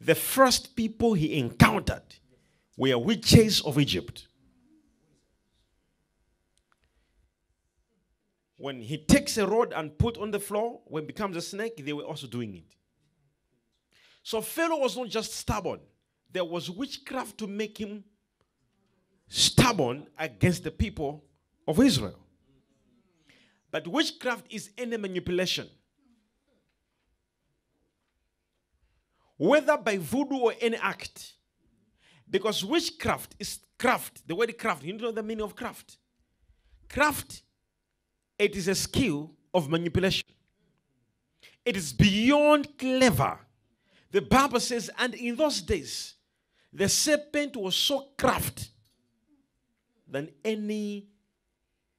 the first people he encountered were witches of Egypt. When he takes a rod and put on the floor, when it becomes a snake, they were also doing it. So Pharaoh was not just stubborn. There was witchcraft to make him stubborn against the people of Israel. But witchcraft is any manipulation. Whether by voodoo or any act. Because witchcraft is craft. The word craft, you know the meaning of craft. Craft, it is a skill of manipulation. It is beyond clever. The Bible says, and in those days, the serpent was so craft than any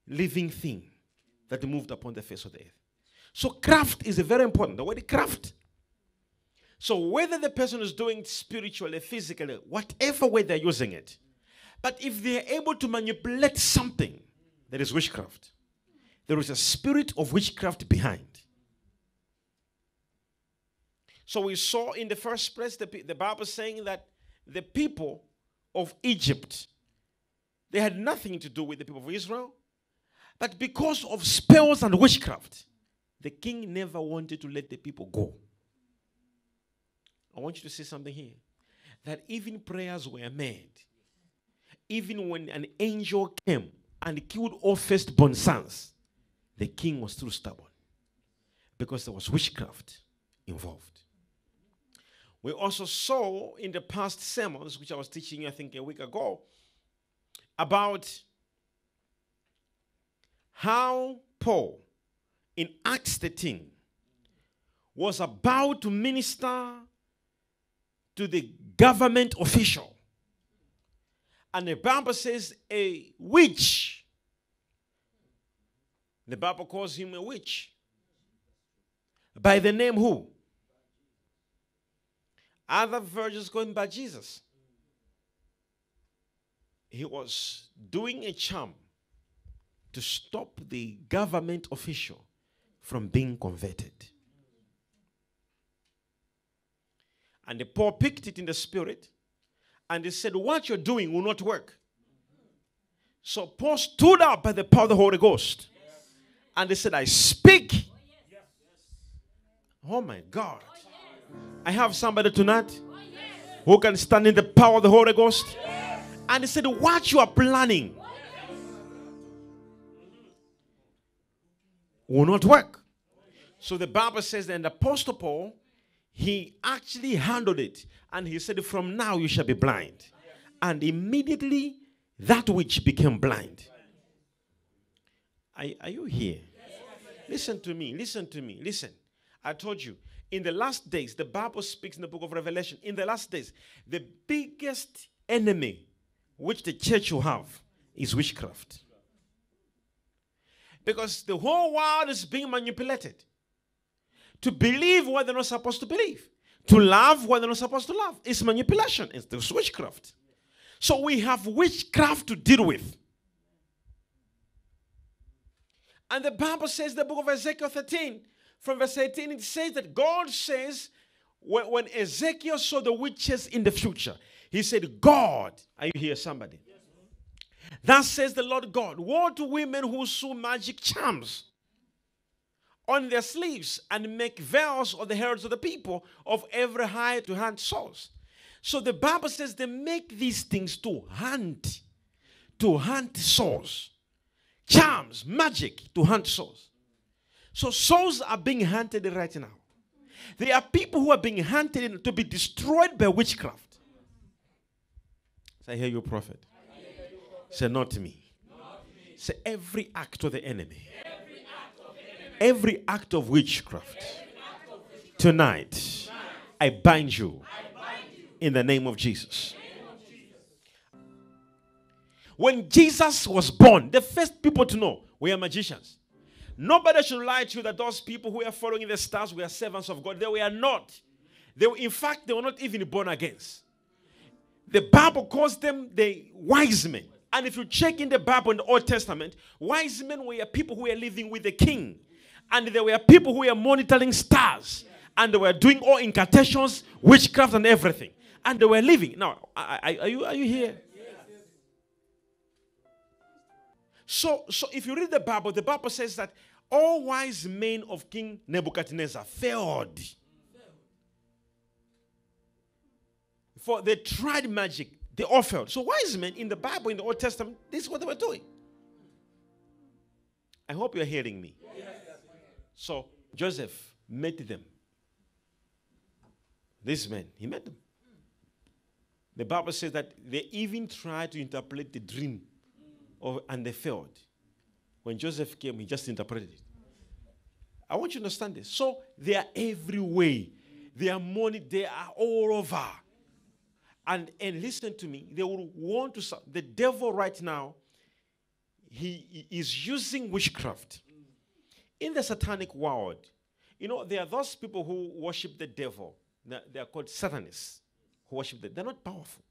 living thing that moved upon the face of the earth. So craft is very important. The word craft. So whether the person is doing spiritually, physically, whatever way they're using it, but if they're able to manipulate something, there is witchcraft. There is a spirit of witchcraft behind. So we saw in the first place the, the Bible saying that the people of Egypt, they had nothing to do with the people of Israel. But because of spells and witchcraft, the king never wanted to let the people go. I want you to see something here. That even prayers were made. Even when an angel came and killed all firstborn sons, the king was still stubborn. Because there was witchcraft involved. We also saw in the past sermons, which I was teaching I think, a week ago, about how Paul in Acts 13 was about to minister to the government official. And the Bible says a witch. The Bible calls him a witch. By the name who? Other versions going by Jesus. He was doing a charm to stop the government official from being converted. And the Paul picked it in the spirit and he said, What you're doing will not work. So Paul stood up by the power of the Holy Ghost and he said, I speak. Oh my God. I have somebody tonight who can stand in the power of the Holy Ghost. And he said, What you are planning will not work. So the Bible says that the Apostle Paul, he actually handled it and he said, From now you shall be blind. And immediately that which became blind. Are, are you here? Listen to me, listen to me, listen. I told you, in the last days, the Bible speaks in the book of Revelation, in the last days, the biggest enemy which the church will have is witchcraft. Because the whole world is being manipulated to believe what they're not supposed to believe, to love what they're not supposed to love. It's manipulation, it's the witchcraft. So we have witchcraft to deal with. And the Bible says, the book of Ezekiel 13, from verse 18, it says that God says, when, Ezekiel saw the witches in the future, he said, God, are you here, somebody? Thus says the Lord God Woe to women who sew magic charms on their sleeves and make veils of the heads of the people of every high to hand source. So the Bible says they make these things to hunt, to hunt souls, charms, magic to hunt souls. So souls are being hunted right now. There are people who are being hunted to be destroyed by witchcraft. So I hear you, prophet. Say, not me. Not me. Say, every act of the enemy, enemy. Every act of witchcraft. Tonight, I, bind you, in the name of Jesus. Name of Jesus. When Jesus was born, the first people to know were magicians. Nobody should lie to you that those people who are following the stars were servants of God. They were not. They were, in fact, they were not even born again. The Bible calls them the wise men. And if you check in the Bible in the Old Testament, wise men were people who were living with the king. And there were people who were monitoring stars. And they were doing all incantations, witchcraft, and everything. And they were living. Now, are, you, are you here? So, so if you read the Bible, the Bible says that all wise men of King Nebuchadnezzar failed. For they tried magic, they all failed. So wise men in the Bible, in the Old Testament, this is what they were doing. I hope you're hearing me. Yes. So Joseph met them. This man, he met them. The Bible says that they even tried to interpret the dream, of, and they failed. When Joseph came, he just interpreted it. I want you to understand this. So they are everywhere. They are money, they are all over. And and listen to me, they will want to the devil right now, he is using witchcraft. In the satanic world, you know, there are those people who worship the devil. They are called Satanists who worship them. They're not powerful.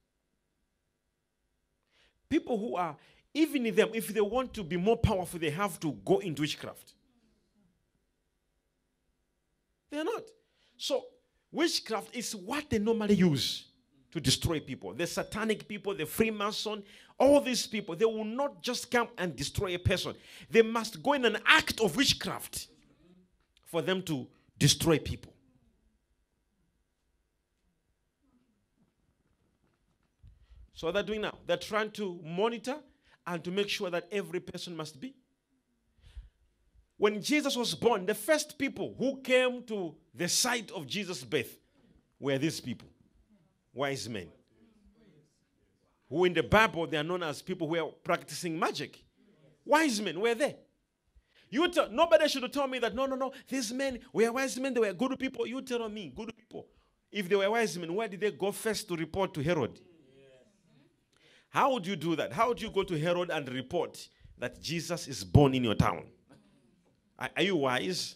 People who are, even in them, if they want to be more powerful, they have to go into witchcraft. They're not. So, witchcraft is what they normally use to destroy people. The satanic people, the Freemason, all these people, they will not just come and destroy a person. They must go in an act of witchcraft for them to destroy people. So what they're doing now, they're trying to monitor and to make sure that every person must be when Jesus was born, the first people who came to the site of Jesus' birth were these people, wise men. Who in the Bible they are known as people who are practicing magic. Wise men were there. You tell nobody should tell me that no, no, no. These men were wise men, they were good people. You tell me, good people. If they were wise men, where did they go first to report to Herod? How would you do that? How would you go to Herod and report that Jesus is born in your town? Are you wise?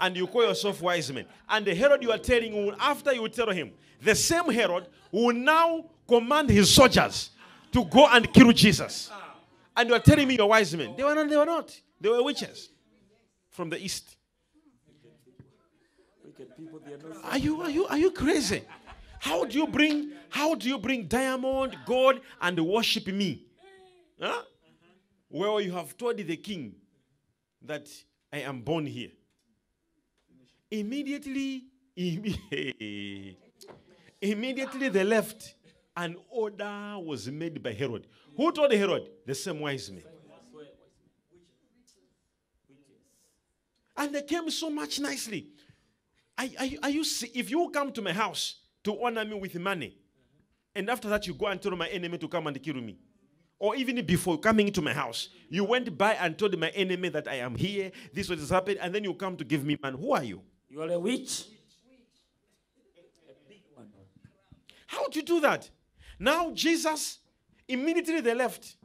And you call yourself wise men. And the Herod you are telling, after you tell him, the same Herod will now command his soldiers to go and kill Jesus. Ah. And you are telling me you're wise men. They were not, they were not. They were witches from the east. Are you, are you, are you crazy? How do you bring, how do you bring diamond, gold, and worship me? Huh? Well, you have told the king that I am born here. Immediately, immediately they left. An order was made by Herod. Who told Herod? The same wise men. And they came so much nicely. I, are, are you see, if you come to my house to honor me with money, and after that you go and tell my enemy to come and kill me, or even before coming to my house, you went by and told my enemy that I am here, this what has happened, and then you come to give me man. Who are you? You are a witch. How would you do that? Now Jesus, immediately they left.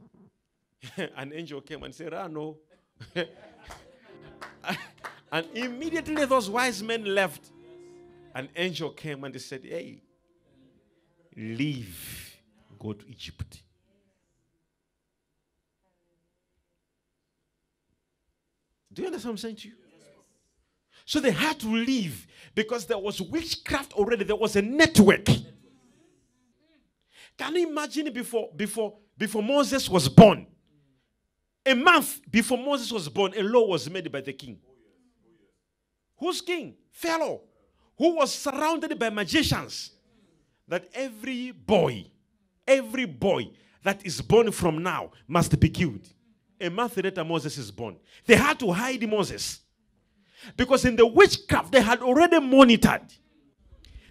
An angel came and said, Ah, no. and immediately those wise men left. An angel came and they said, Hey, leave, go to Egypt. Do you understand what I'm saying to you? So they had to leave because there was witchcraft already. There was a network. Can you imagine before before before Moses was born? A month before Moses was born, a law was made by the king. Who's king? Pharaoh, who was surrounded by magicians. That every boy, every boy that is born from now must be killed. A month later, Moses is born. They had to hide Moses. Because in the witchcraft, they had already monitored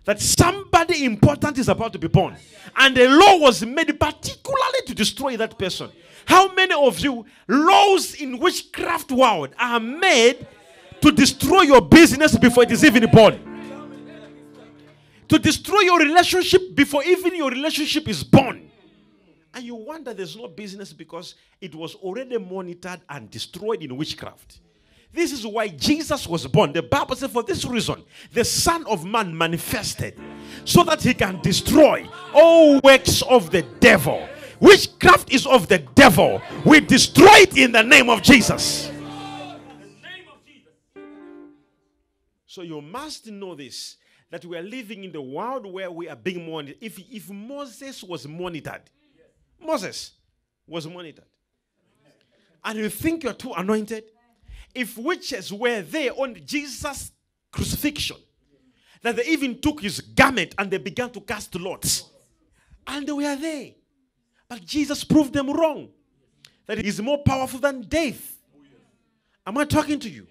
that somebody important is about to be born. And a law was made particularly to destroy that person. How many of you, laws in witchcraft world are made to destroy your business before it is even born? To destroy your relationship before even your relationship is born. And you wonder there's no business because it was already monitored and destroyed in witchcraft. This is why Jesus was born. The Bible says, for this reason, the Son of Man manifested so that he can destroy all works of the devil. Witchcraft is of the devil. We destroy it in the name of Jesus. So you must know this that we are living in the world where we are being monitored. If, if Moses was monitored, Moses was monitored. And you think you're too anointed? If witches were there on Jesus' crucifixion, that they even took his garment and they began to cast lots, and they were there. But Jesus proved them wrong. That he is more powerful than death. Am I talking to you?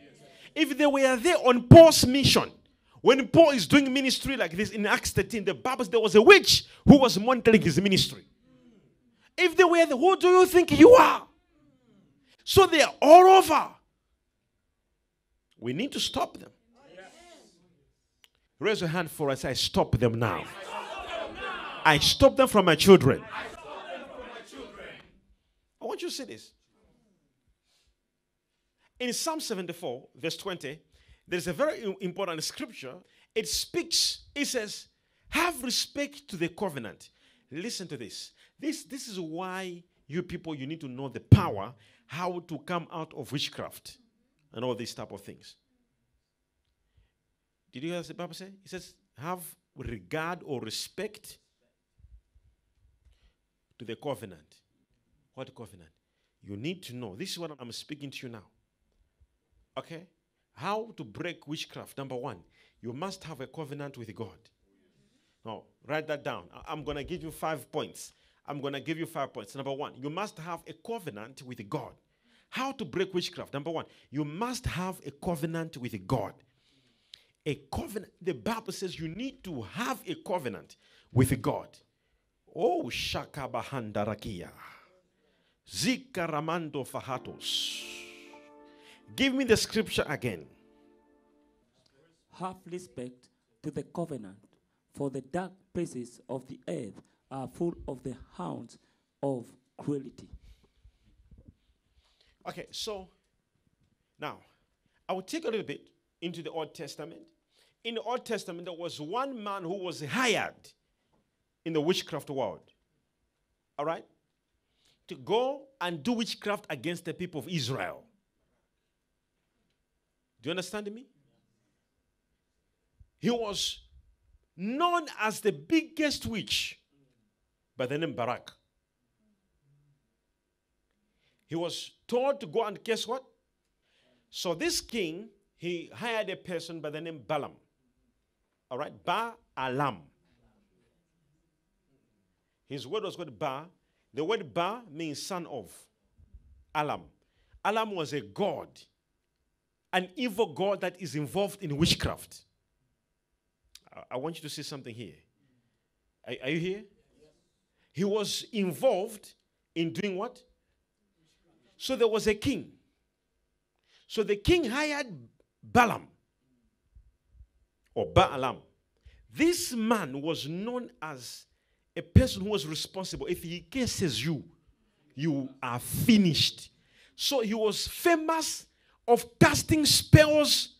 If they were there on Paul's mission, when Paul is doing ministry like this in Acts 13, the Bible there was a witch who was monitoring his ministry. If they were there, who do you think you are? So they are all over. We need to stop them. Raise your hand for us. I stop them now. I stop them from my children. I want you to see this. In Psalm 74, verse 20, there's a very important scripture. It speaks, it says, Have respect to the covenant. Listen to this. This, this is why you people, you need to know the power, how to come out of witchcraft and all these type of things. Did you hear what the Bible say? It says, have regard or respect to the covenant. What covenant? You need to know. This is what I'm speaking to you now. Okay? How to break witchcraft. Number one, you must have a covenant with God. Now, write that down. I'm going to give you five points. I'm going to give you five points. Number one, you must have a covenant with God. How to break witchcraft? Number one, you must have a covenant with God. A covenant, the Bible says you need to have a covenant with God. Oh, Shaka Bahandarakia. Zika Ramando Fahatos. Give me the scripture again. Have respect to the covenant, for the dark places of the earth are full of the hounds of cruelty. Okay, so now I will take a little bit into the Old Testament. In the Old Testament, there was one man who was hired in the witchcraft world. All right? To go and do witchcraft against the people of Israel. Do you understand me? He was known as the biggest witch by the name Barak. He was told to go and guess what? So this king, he hired a person by the name Balaam. All right, Ba Alam. His word was called Ba. The word Ba means son of. Alam. Alam was a god, an evil god that is involved in witchcraft. I, I want you to see something here. Are, are you here? He was involved in doing what? So there was a king. So the king hired Balaam or Baalam. This man was known as a person who was responsible. If he cases you, you are finished. So he was famous of casting spells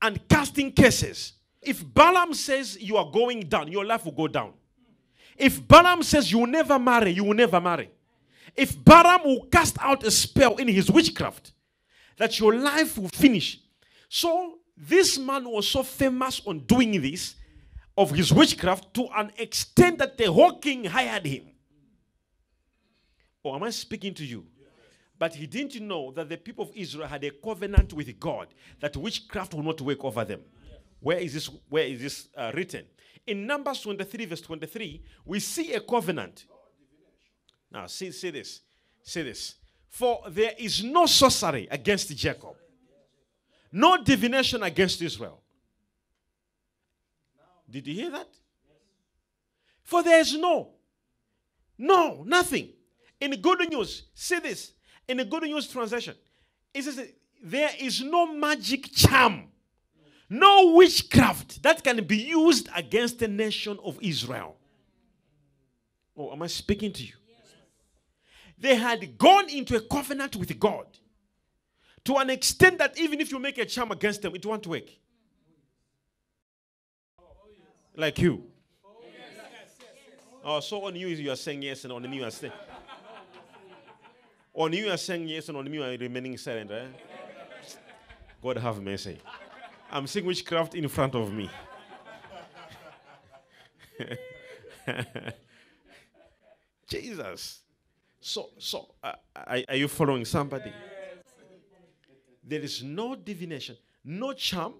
and casting curses. If Balaam says you are going down, your life will go down. If Balaam says you will never marry, you will never marry. If Balaam will cast out a spell in his witchcraft, that your life will finish. So this man was so famous on doing this of his witchcraft to an extent that the whole king hired him. Or oh, am I speaking to you? But he didn't know that the people of Israel had a covenant with God that witchcraft will not work over them. Where is this? Where is this uh, written? In Numbers 23, verse 23, we see a covenant. Now, see, see this. See this. For there is no sorcery against Jacob, no divination against Israel. Did you hear that? For there is no, no, nothing. In the good news, see this. In the good news translation, it says there is no magic charm, no witchcraft that can be used against the nation of Israel. Oh, am I speaking to you? They had gone into a covenant with God to an extent that even if you make a charm against them, it won't work. Like you. Oh, so on you you are saying yes, and on me you are saying. On you are saying yes, and on me you are remaining silent. Eh? God have mercy. I'm seeing witchcraft in front of me. Jesus. So, so uh, are, are you following somebody? There is no divination, no charm.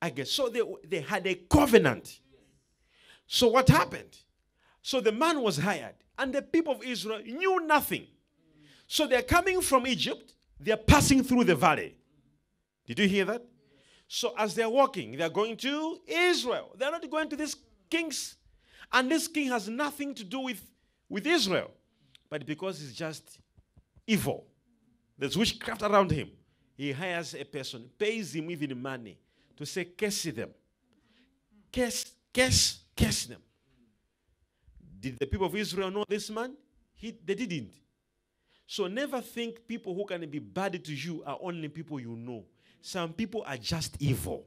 I guess so. They they had a covenant. So what happened? So the man was hired, and the people of Israel knew nothing. So they're coming from Egypt. They're passing through the valley. Did you hear that? So as they're walking, they're going to Israel. They're not going to this king's, and this king has nothing to do with with Israel, but because he's just evil, there's witchcraft around him. He hires a person, pays him even money to say, curse them. Curse, curse, curse them. Did the people of Israel know this man? He, they didn't. So never think people who can be bad to you are only people you know. Some people are just evil.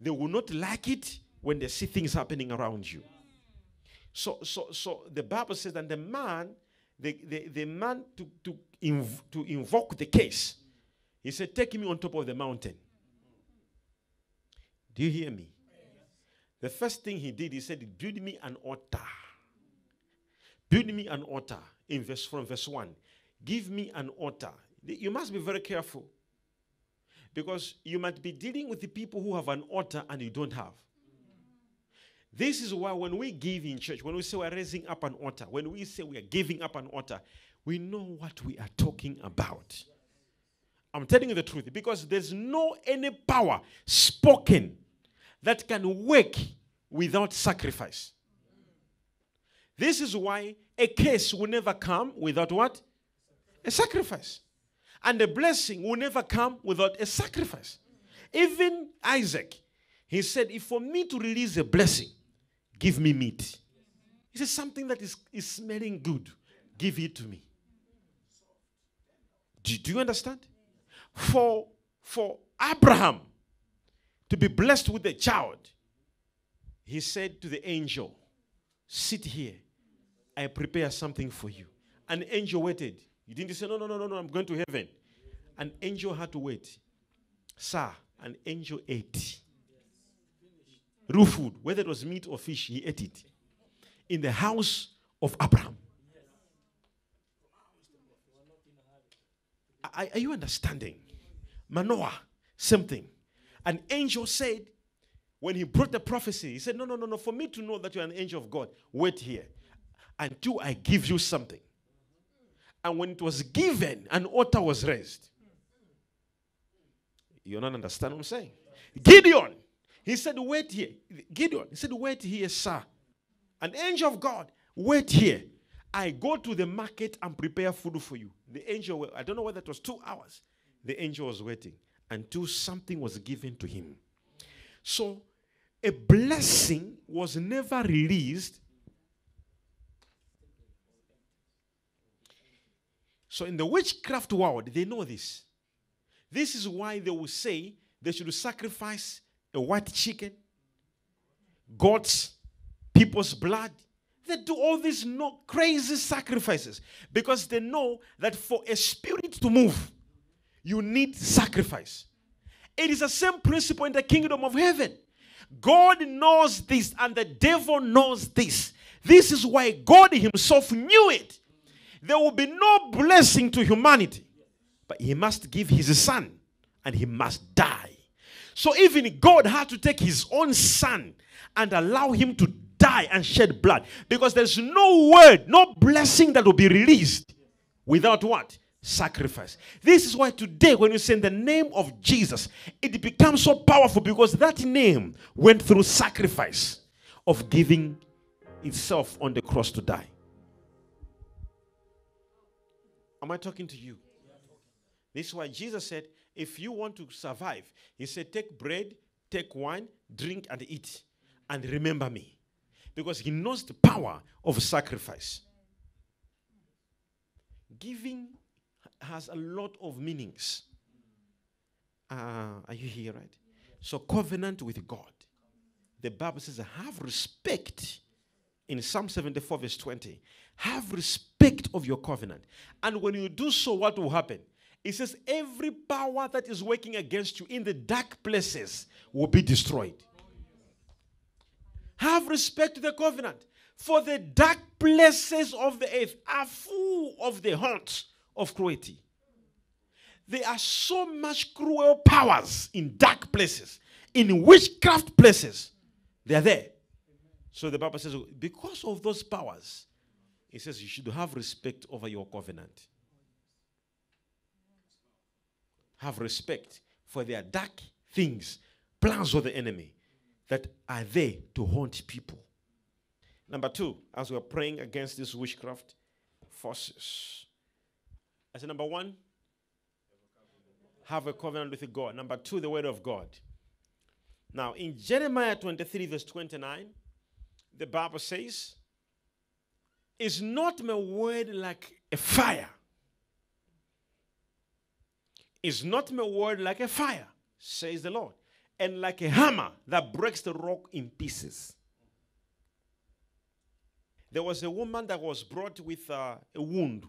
They will not like it when they see things happening around you. So, so, so the Bible says that the man, the, the, the man to, to, inv- to invoke the case, he said, Take me on top of the mountain. Do you hear me? The first thing he did, he said, Build me an altar. Build me an altar in verse from verse 1. Give me an altar. You must be very careful. Because you might be dealing with the people who have an altar and you don't have. This is why when we give in church, when we say we're raising up an altar, when we say we are giving up an altar, we know what we are talking about. I'm telling you the truth because there's no any power spoken that can work without sacrifice. This is why a case will never come without what? A sacrifice. And a blessing will never come without a sacrifice. Even Isaac, he said, If for me to release a blessing, Give me meat. He says, Something that is, is smelling good, give it to me. Do, do you understand? For, for Abraham to be blessed with a child, he said to the angel, Sit here. I prepare something for you. An angel waited. He didn't say, No, no, no, no, no, I'm going to heaven. An angel had to wait. Sir, an angel ate raw food, whether it was meat or fish, he ate it. In the house of Abraham. Are, are you understanding? Manoah, same thing. An angel said, when he brought the prophecy, he said, No, no, no, no. For me to know that you're an angel of God, wait here until I give you something. And when it was given, an altar was raised. You don't understand what I'm saying? Gideon, he said, Wait here. Gideon, he said, Wait here, sir. An angel of God, wait here. I go to the market and prepare food for you. The angel, I don't know whether it was two hours. The angel was waiting until something was given to him. So, a blessing was never released. So, in the witchcraft world, they know this. This is why they will say they should sacrifice a white chicken, goats, people's blood. They do all these no crazy sacrifices because they know that for a spirit to move, you need sacrifice. It is the same principle in the kingdom of heaven. God knows this, and the devil knows this. This is why God Himself knew it. There will be no blessing to humanity, but He must give His Son, and He must die. So even God had to take his own son and allow him to die and shed blood because there's no word, no blessing that will be released without what? Sacrifice. This is why today, when you say in the name of Jesus, it becomes so powerful because that name went through sacrifice of giving itself on the cross to die. Am I talking to you? This is why Jesus said, if you want to survive, he said, take bread, take wine, drink, and eat. And remember me. Because he knows the power of sacrifice. Giving has a lot of meanings. Uh, are you here, right? So, covenant with God. The Bible says, have respect. In Psalm 74, verse 20, have respect of your covenant. And when you do so, what will happen? It says, Every power that is working against you in the dark places will be destroyed. Have respect to the covenant. For the dark places of the earth are full of the haunts of cruelty. There are so much cruel powers in dark places, in witchcraft places. They are there. So the Bible says, because of those powers, it says you should have respect over your covenant. Have respect for their dark things, plans of the enemy that are there to haunt people. Number two, as we're praying against these witchcraft forces. I said, number one, have a covenant with God. Number two, the word of God. Now, in Jeremiah 23, verse 29, the Bible says, Is not my word like a fire? Is not my word like a fire, says the Lord, and like a hammer that breaks the rock in pieces? There was a woman that was brought with uh, a wound,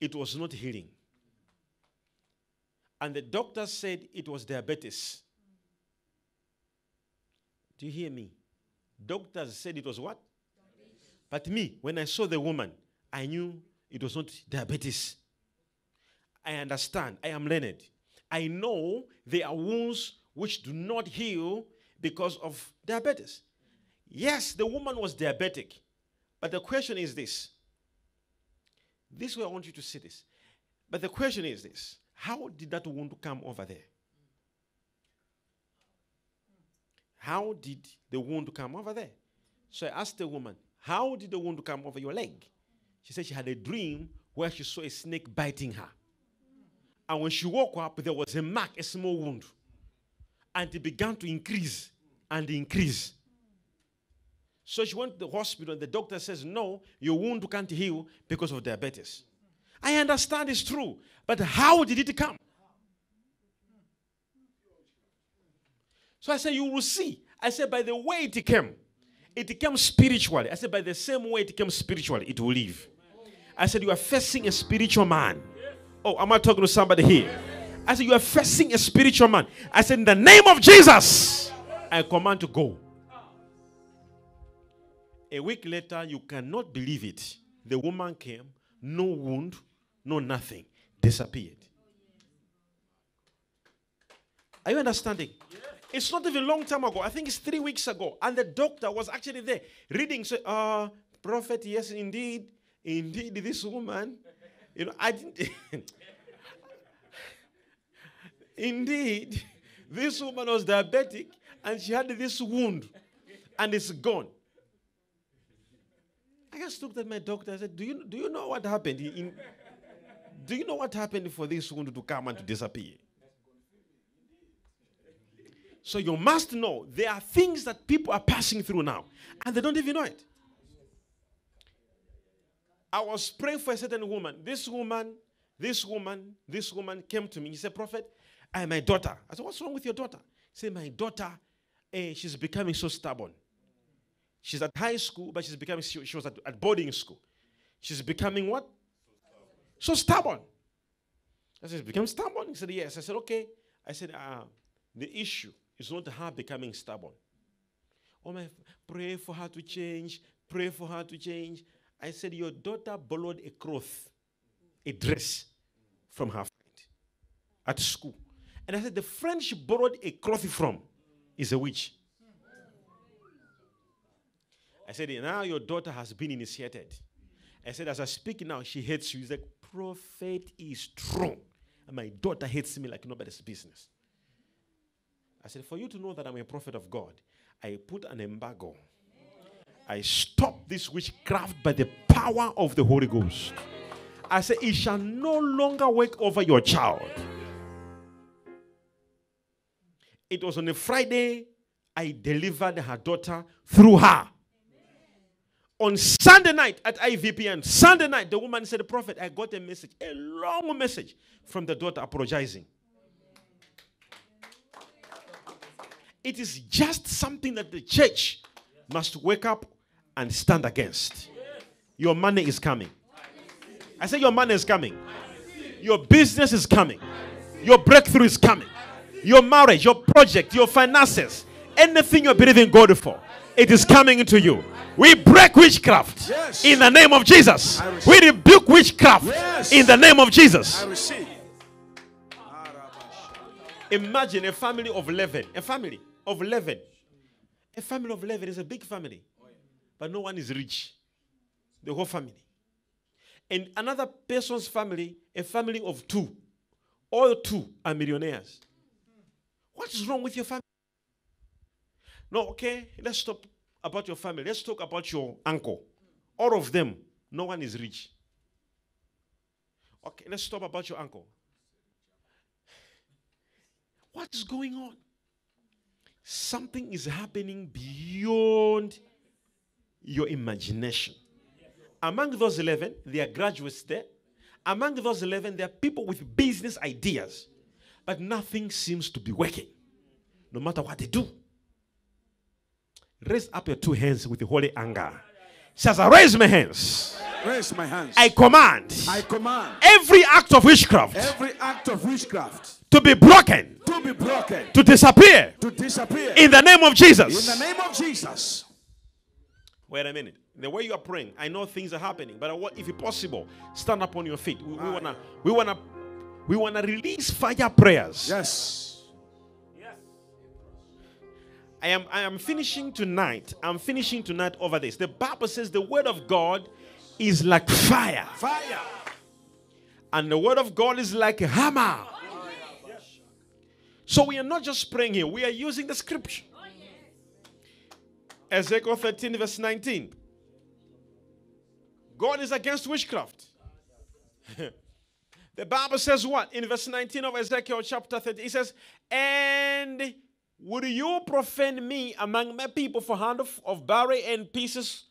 it was not healing. And the doctor said it was diabetes. Do you hear me? Doctors said it was what? Diabetes. But me, when I saw the woman, I knew it was not diabetes. I understand. I am learned. I know there are wounds which do not heal because of diabetes. Yes, the woman was diabetic. But the question is this. This way I want you to see this. But the question is this how did that wound come over there? How did the wound come over there? So I asked the woman, How did the wound come over your leg? She said she had a dream where she saw a snake biting her. And when she woke up, there was a mark, a small wound. And it began to increase and increase. So she went to the hospital, and the doctor says, No, your wound can't heal because of diabetes. I understand it's true, but how did it come? So I said, You will see. I said, By the way it came, it came spiritually. I said, By the same way it came spiritually, it will leave. I said, You are facing a spiritual man. Oh, am I talking to somebody here? I said, You are facing a spiritual man. I said, In the name of Jesus, I command to go. A week later, you cannot believe it. The woman came, no wound, no nothing, disappeared. Are you understanding? It's not even a long time ago. I think it's three weeks ago. And the doctor was actually there reading. So, uh, prophet, yes, indeed. Indeed, this woman. You know, I didn't. indeed, this woman was diabetic and she had this wound and it's gone. I just looked at my doctor. I said, Do you, do you know what happened? In, do you know what happened for this wound to come and to disappear? So you must know there are things that people are passing through now, and they don't even know it. I was praying for a certain woman. This woman, this woman, this woman came to me. He said, Prophet, I am my daughter. I said, What's wrong with your daughter? He said, My daughter, eh, she's becoming so stubborn. She's at high school, but she's becoming, she, she was at, at, boarding school. She's becoming what? So stubborn. I said, become stubborn? He said, Yes. I said, Okay. I said, uh, The issue is not her becoming stubborn. Oh my, pray for her to change. Pray for her to change. I said, Your daughter borrowed a cloth, a dress from her friend at school. And I said, The friend she borrowed a cloth from is a witch. I said, Now your daughter has been initiated. I said, As I speak now, she hates you. He's like, Prophet is strong. And my daughter hates me like nobody's business. I said, For you to know that I'm a prophet of God, I put an embargo. I stop this witchcraft by the power of the Holy Ghost. I said, It shall no longer work over your child. It was on a Friday I delivered her daughter through her. On Sunday night at IVPN, Sunday night, the woman said, Prophet, I got a message, a long message from the daughter apologizing. It is just something that the church must wake up and stand against. Your money is coming. I say your money is coming. Your business is coming. Your breakthrough is coming. Your marriage, your project, your finances, anything you're believing God for, it is coming into you. We break witchcraft Yes. in the name of Jesus. We rebuke witchcraft Yes. in the name of Jesus. Imagine a family of 11. A family of 11. A family of 11 is a big family. But no one is rich. The whole family. And another person's family, a family of two. All two are millionaires. What is wrong with your family? No, okay, let's stop about your family. Let's talk about your uncle. All of them, no one is rich. Okay, let's stop about your uncle. What is going on? Something is happening beyond your imagination. Among those 11, there are graduates there. Among those 11, there are people with business ideas. But nothing seems to be working, no matter what they do. Raise up your two hands with the holy anger. Says, I raise my hands. Raise my hands. I command I command every act of witchcraft every act of witchcraft to be broken, to be broken, to disappear to disappear. in the name of Jesus. In the name of Jesus. Wait a minute. The way you are praying, I know things are happening, but if it's possible, stand up on your feet. We, we wanna, we wanna, we wanna release fire prayers. Yes. Yes. I am, I am finishing tonight. I'm finishing tonight over this. The Bible says the word of God is like fire, Fire. and the word of God is like a hammer. So we are not just praying here; we are using the scripture. Ezekiel 13, verse 19. God is against witchcraft. the Bible says what? In verse 19 of Ezekiel chapter 13, it says, And would you profane me among my people for hand of, of barley and pieces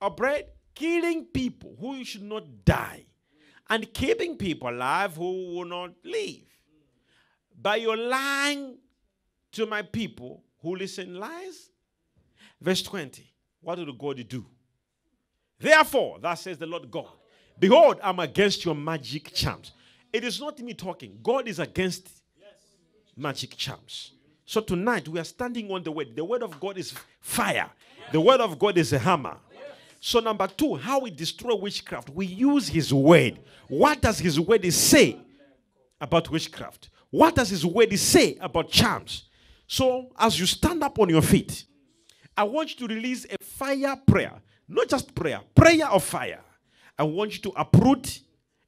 of bread? Killing people who should not die, and keeping people alive who will not live. By your lying to my people who listen lies, Verse 20. What did God do? Therefore, thus says the Lord God, Behold, I'm against your magic charms. It is not me talking. God is against magic charms. So tonight we are standing on the word. The word of God is fire. The word of God is a hammer. So number two, how we destroy witchcraft, we use His word. What does His word say about witchcraft? What does His word say about charms? So as you stand up on your feet, I want you to release a fire prayer. Not just prayer, prayer of fire. I want you to uproot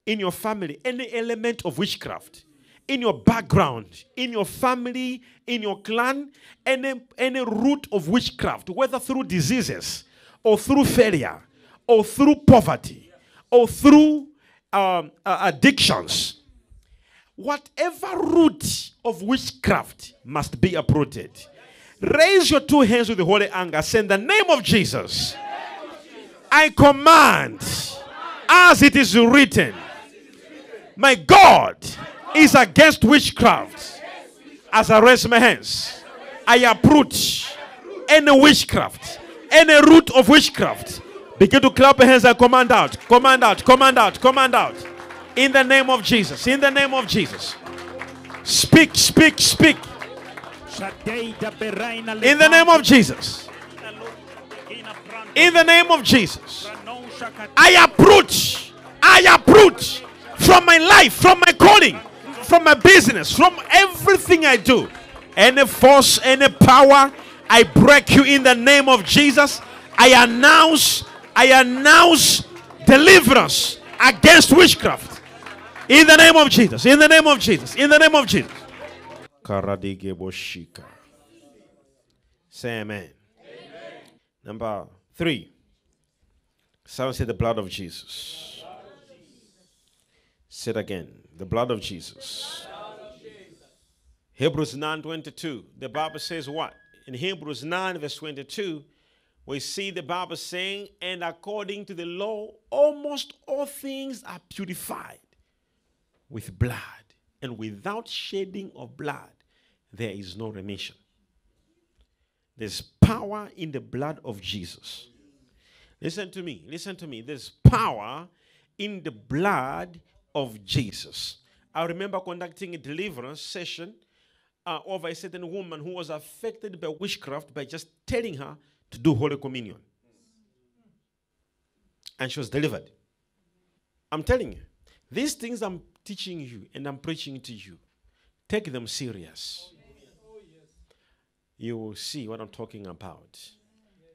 in your family any element of witchcraft, in your background, in your family, in your clan, any, any root of witchcraft, whether through diseases or through failure or through poverty or through um, uh, addictions. Whatever root of witchcraft must be uprooted. Raise your two hands with the holy anger. Say, in the name of Jesus, I command, as it is written, my God is against witchcraft. As I raise my hands, I uproot any witchcraft, any root of witchcraft. Begin to clap your hands and command out, command out, command out, command out. In the name of Jesus, in the name of Jesus. Speak, speak, speak. In the name of Jesus. In the name of Jesus. I approach. I approach from my life, from my calling, from my business, from everything I do. Any force, any power, I break you in the name of Jesus. I announce, I announce deliverance against witchcraft. In the name of Jesus. In the name of Jesus. In the name of Jesus. Say amen. Number three. Someone say the blood of Jesus. Say it again. The blood of Jesus. Hebrews 9 22. The Bible says what? In Hebrews 9, verse 22, we see the Bible saying, And according to the law, almost all things are purified with blood. And without shedding of blood, there is no remission. There's power in the blood of Jesus. Listen to me. Listen to me. There's power in the blood of Jesus. I remember conducting a deliverance session uh, over a certain woman who was affected by witchcraft by just telling her to do Holy Communion. And she was delivered. I'm telling you, these things I'm teaching you and I'm preaching to you, take them serious. You will see what I'm talking about.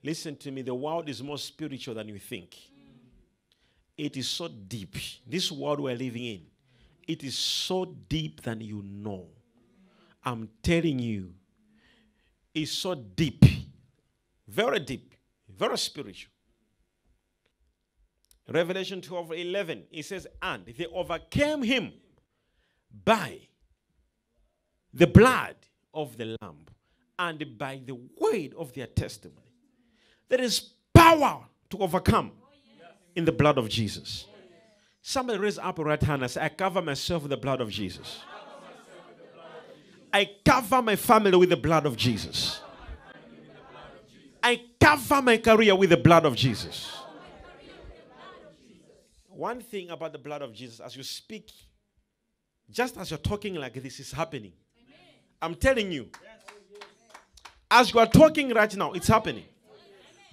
Listen to me, the world is more spiritual than you think. It is so deep. This world we're living in, it is so deep than you know. I'm telling you, it's so deep, very deep, very spiritual. Revelation 12 11, it says, And they overcame him by the blood of the Lamb and by the word of their testimony. There is power to overcome in the blood of Jesus. Somebody raise up a right hand and say, I cover myself with the blood of Jesus. I cover my family with the blood of Jesus. I cover my career with the blood of Jesus. One thing about the blood of Jesus, as you speak, just as you're talking like this is happening. I'm telling you. As you are talking right now, it's happening.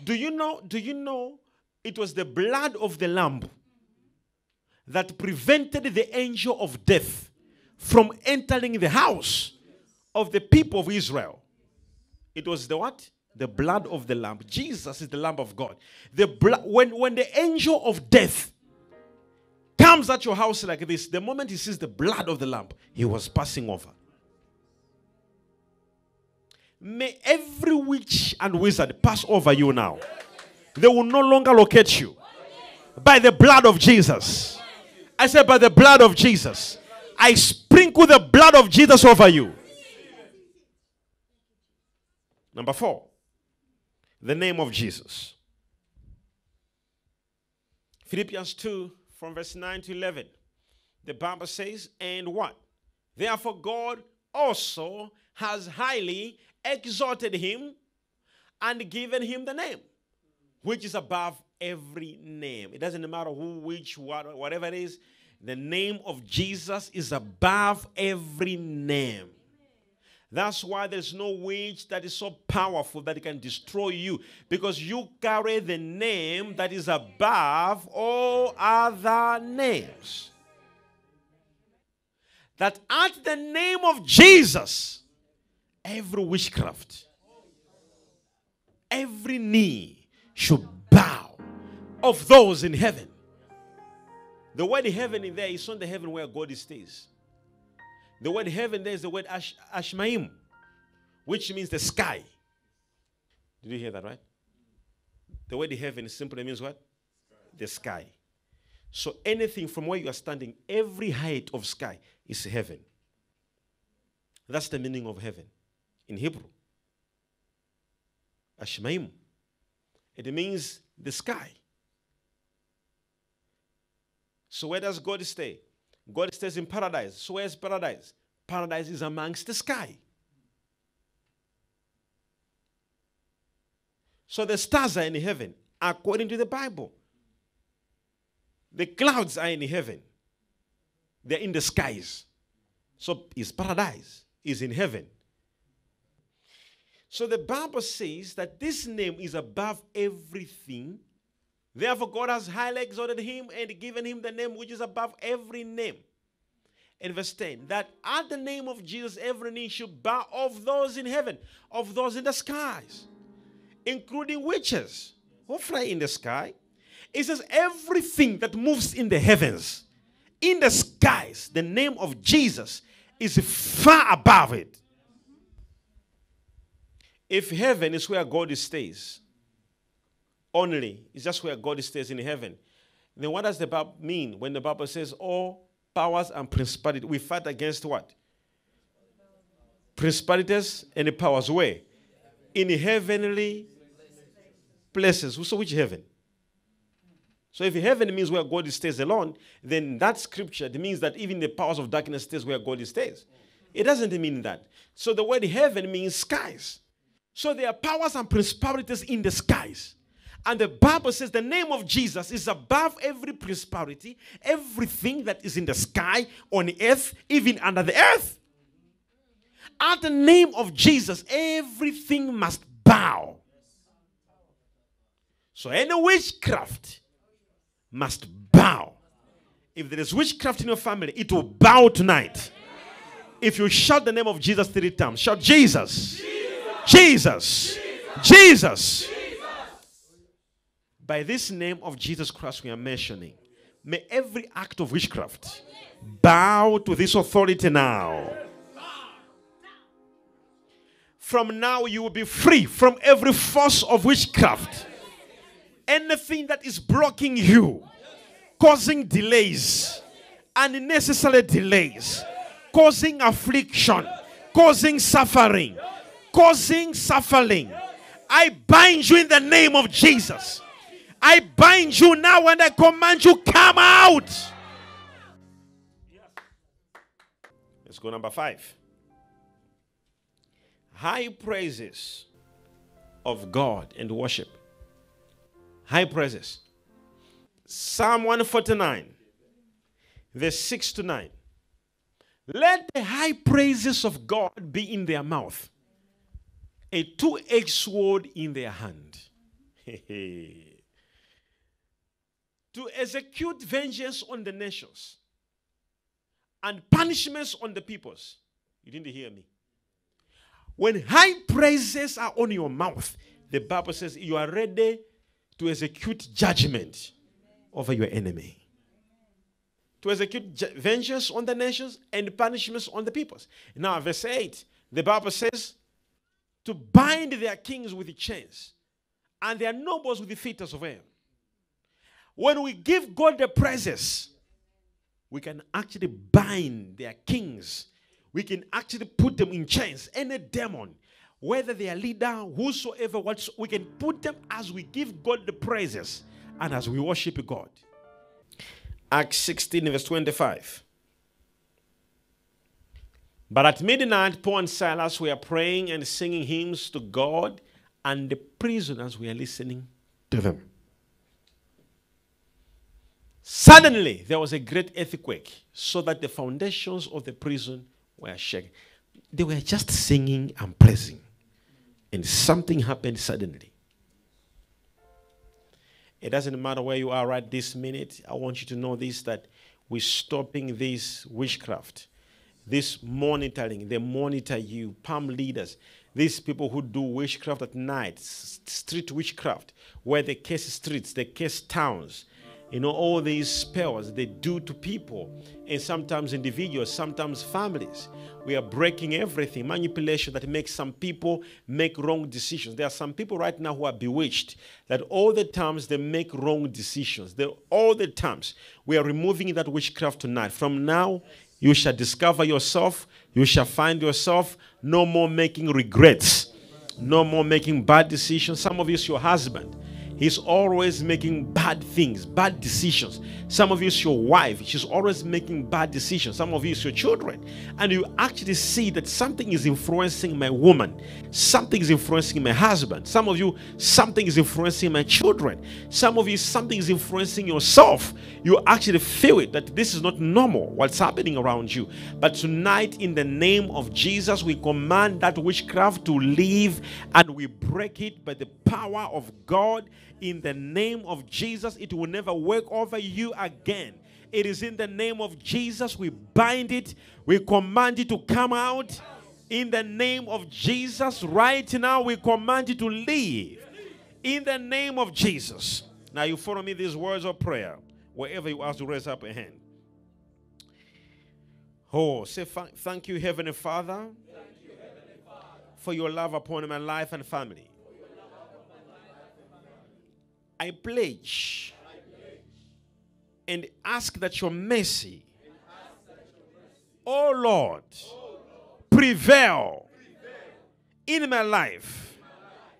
Do you know? Do you know it was the blood of the lamb that prevented the angel of death from entering the house of the people of Israel? It was the what? The blood of the lamb. Jesus is the lamb of God. The blood when when the angel of death comes at your house like this, the moment he sees the blood of the lamb, he was passing over. May every witch and wizard pass over you now. They will no longer locate you. By the blood of Jesus. I said, by the blood of Jesus. I sprinkle the blood of Jesus over you. Number four, the name of Jesus. Philippians 2, from verse 9 to 11. The Bible says, and what? Therefore, God also has highly exalted him and given him the name which is above every name. It doesn't matter who, which, what, whatever it is. The name of Jesus is above every name. That's why there's no witch that is so powerful that it can destroy you because you carry the name that is above all other names. That at the name of Jesus, every witchcraft, every knee should bow of those in heaven. The word heaven in there is not the heaven where God stays. The word heaven there is the word Ash- Ashmaim, which means the sky. Did you hear that right? The word heaven simply means what? The sky. So anything from where you are standing, every height of sky is heaven. That's the meaning of heaven in Hebrew. Ashmaim. It means the sky. So where does God stay? God stays in paradise. So where's paradise? Paradise is amongst the sky. So the stars are in heaven, according to the Bible. The clouds are in heaven. They're in the skies. So is paradise, is in heaven. So the Bible says that this name is above everything. Therefore, God has highly exalted him and given him the name which is above every name. In verse 10, that at the name of Jesus, every knee should bow of those in heaven, of those in the skies, including witches who fly in the sky. It says, everything that moves in the heavens, in the skies, the name of Jesus is far above it. If heaven is where God stays, only, it's just where God stays in heaven, then what does the Bible mean when the Bible says all powers and principalities? We fight against what? Principalities and the powers where? In heavenly places. So which heaven? So if heaven means where God stays alone, then that scripture means that even the powers of darkness stays where God stays. It doesn't mean that. So the word heaven means skies. So there are powers and principalities in the skies. And the Bible says the name of Jesus is above every prosperity, everything that is in the sky, on earth, even under the earth. At the name of Jesus, everything must bow. So any witchcraft must bow. If there is witchcraft in your family, it will bow tonight. If you shout the name of Jesus three times, shout Jesus. Jesus. Jesus. Jesus. By this name of Jesus Christ we are mentioning, may every act of witchcraft bow to this authority now. From now, you will be free from every force of witchcraft. Anything that is blocking you, causing delays, unnecessary delays, causing affliction, causing suffering, causing suffering. I bind you in the name of Jesus. I bind you now and I command you come out. Let's go number 5. High praises of God and worship. High praises. Psalm 149, verse 6 to 9. Let the high praises of God be in their mouth, a two edged sword in their hand. to execute vengeance on the nations and punishments on the peoples. You didn't hear me. When high praises are on your mouth, the Bible says you are ready to execute judgment over your enemy. To execute vengeance on the nations and punishments on the peoples. Now, verse 8, the Bible says to bind their kings with chains and their nobles with the fetters of iron. When we give God the praises, we can actually bind their kings. We can actually put them in chains. Any demon, whether they are leader, whosoever, what we can put them as we give God the praises and as we worship God. Acts 16, verse 25. But at midnight, Paul and Silas were praying and singing hymns to God, and the prisoners were listening to them. Suddenly, there was a great earthquake, so that the foundations of the prison were shaken. They were just singing and praising, and something happened suddenly. It doesn't matter where you are right this minute. I want you to know this that we're stopping this witchcraft, this monitoring. They monitor you, palm leaders, these people who do witchcraft at night, street witchcraft, where they curse streets, they curse towns. You know, all these spells they do to people, and sometimes individuals, sometimes families. We are breaking everything. Manipulation that makes some people make wrong decisions. There are some people right now who are bewitched that all the times they make wrong decisions. They, all the times we are removing that witchcraft tonight. From now, you shall discover yourself. You shall find yourself no more making regrets, no more making bad decisions. Some of you, it's your husband. He's always making bad things, bad decisions. Some of you, it's your wife. She's always making bad decisions. Some of you, it's your children. And you actually see that something is influencing my woman. Something is influencing my husband. Some of you, something is influencing my children. Some of you, something is influencing yourself. You actually feel it that this is not normal, what's happening around you. But tonight, in the name of Jesus, we command that witchcraft to leave and we break it by the power of God. In the name of Jesus, it will never work over you again. It is in the name of Jesus we bind it, we command it to come out. In the name of Jesus, right now, we command it to leave. In the name of Jesus. Now, you follow me these words of prayer. Wherever you are to raise up a hand. Oh, say tha- thank you, Heavenly Father, for your love upon my life and family. I pledge and ask that your mercy, oh Lord, prevail in my life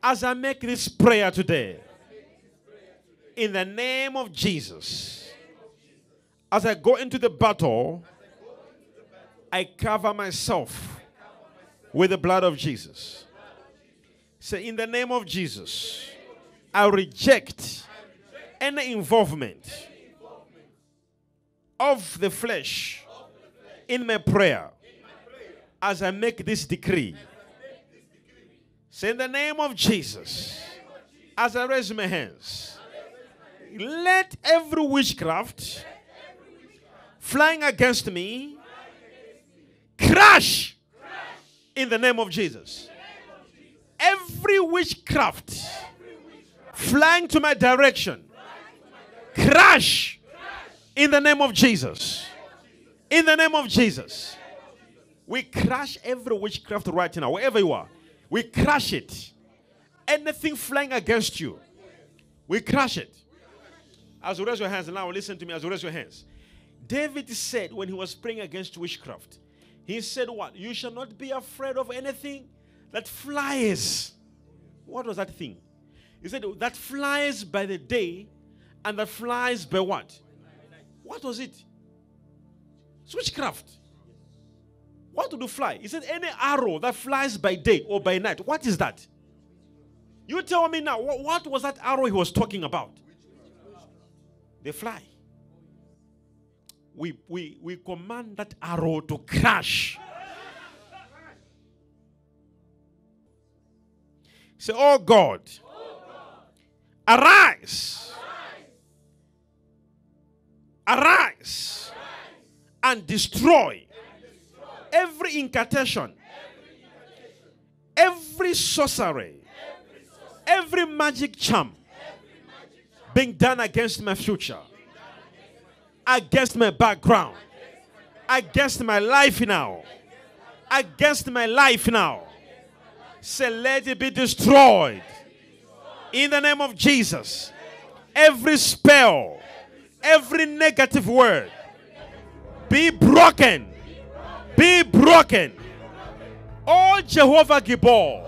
as I make this prayer today. In the name of Jesus, as I go into the battle, I cover myself with the blood of Jesus. Say, in the name of Jesus, I reject any involvement of the flesh in my prayer as I make this decree. Say in the name of Jesus, as I raise my hands, let every witchcraft flying against me crash in the name of Jesus. Every witchcraft flying to my direction, crash in the name of Jesus. In the name of Jesus. We crash every witchcraft right now, wherever you are. We crash it. Anything flying against you, we crash it. As you raise your hands now, listen to me as you raise your hands. David said when he was praying against witchcraft, he said, What? You shall not be afraid of anything that flies. What was that thing? He said, That flies by the day and that flies by what? What was it? Switchcraft. What the fly? He said, Any arrow that flies by day or by night. What is that? You tell me now, what, what was that arrow he was talking about? They fly. We, we, we command that arrow to crash. Say, Oh God, arise, arise, and destroy every incantation, every sorcery, every magic charm being done against my future, against my background, against my life now, against my life now. Say, let it be destroyed. In the name of Jesus. Every spell, every negative word, be broken. Be broken. Oh Jehovah Gibor,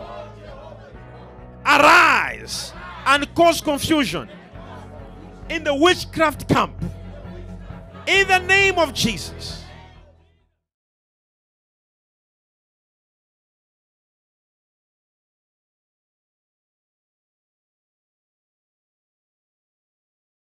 arise and cause confusion in the witchcraft camp. In the name of Jesus.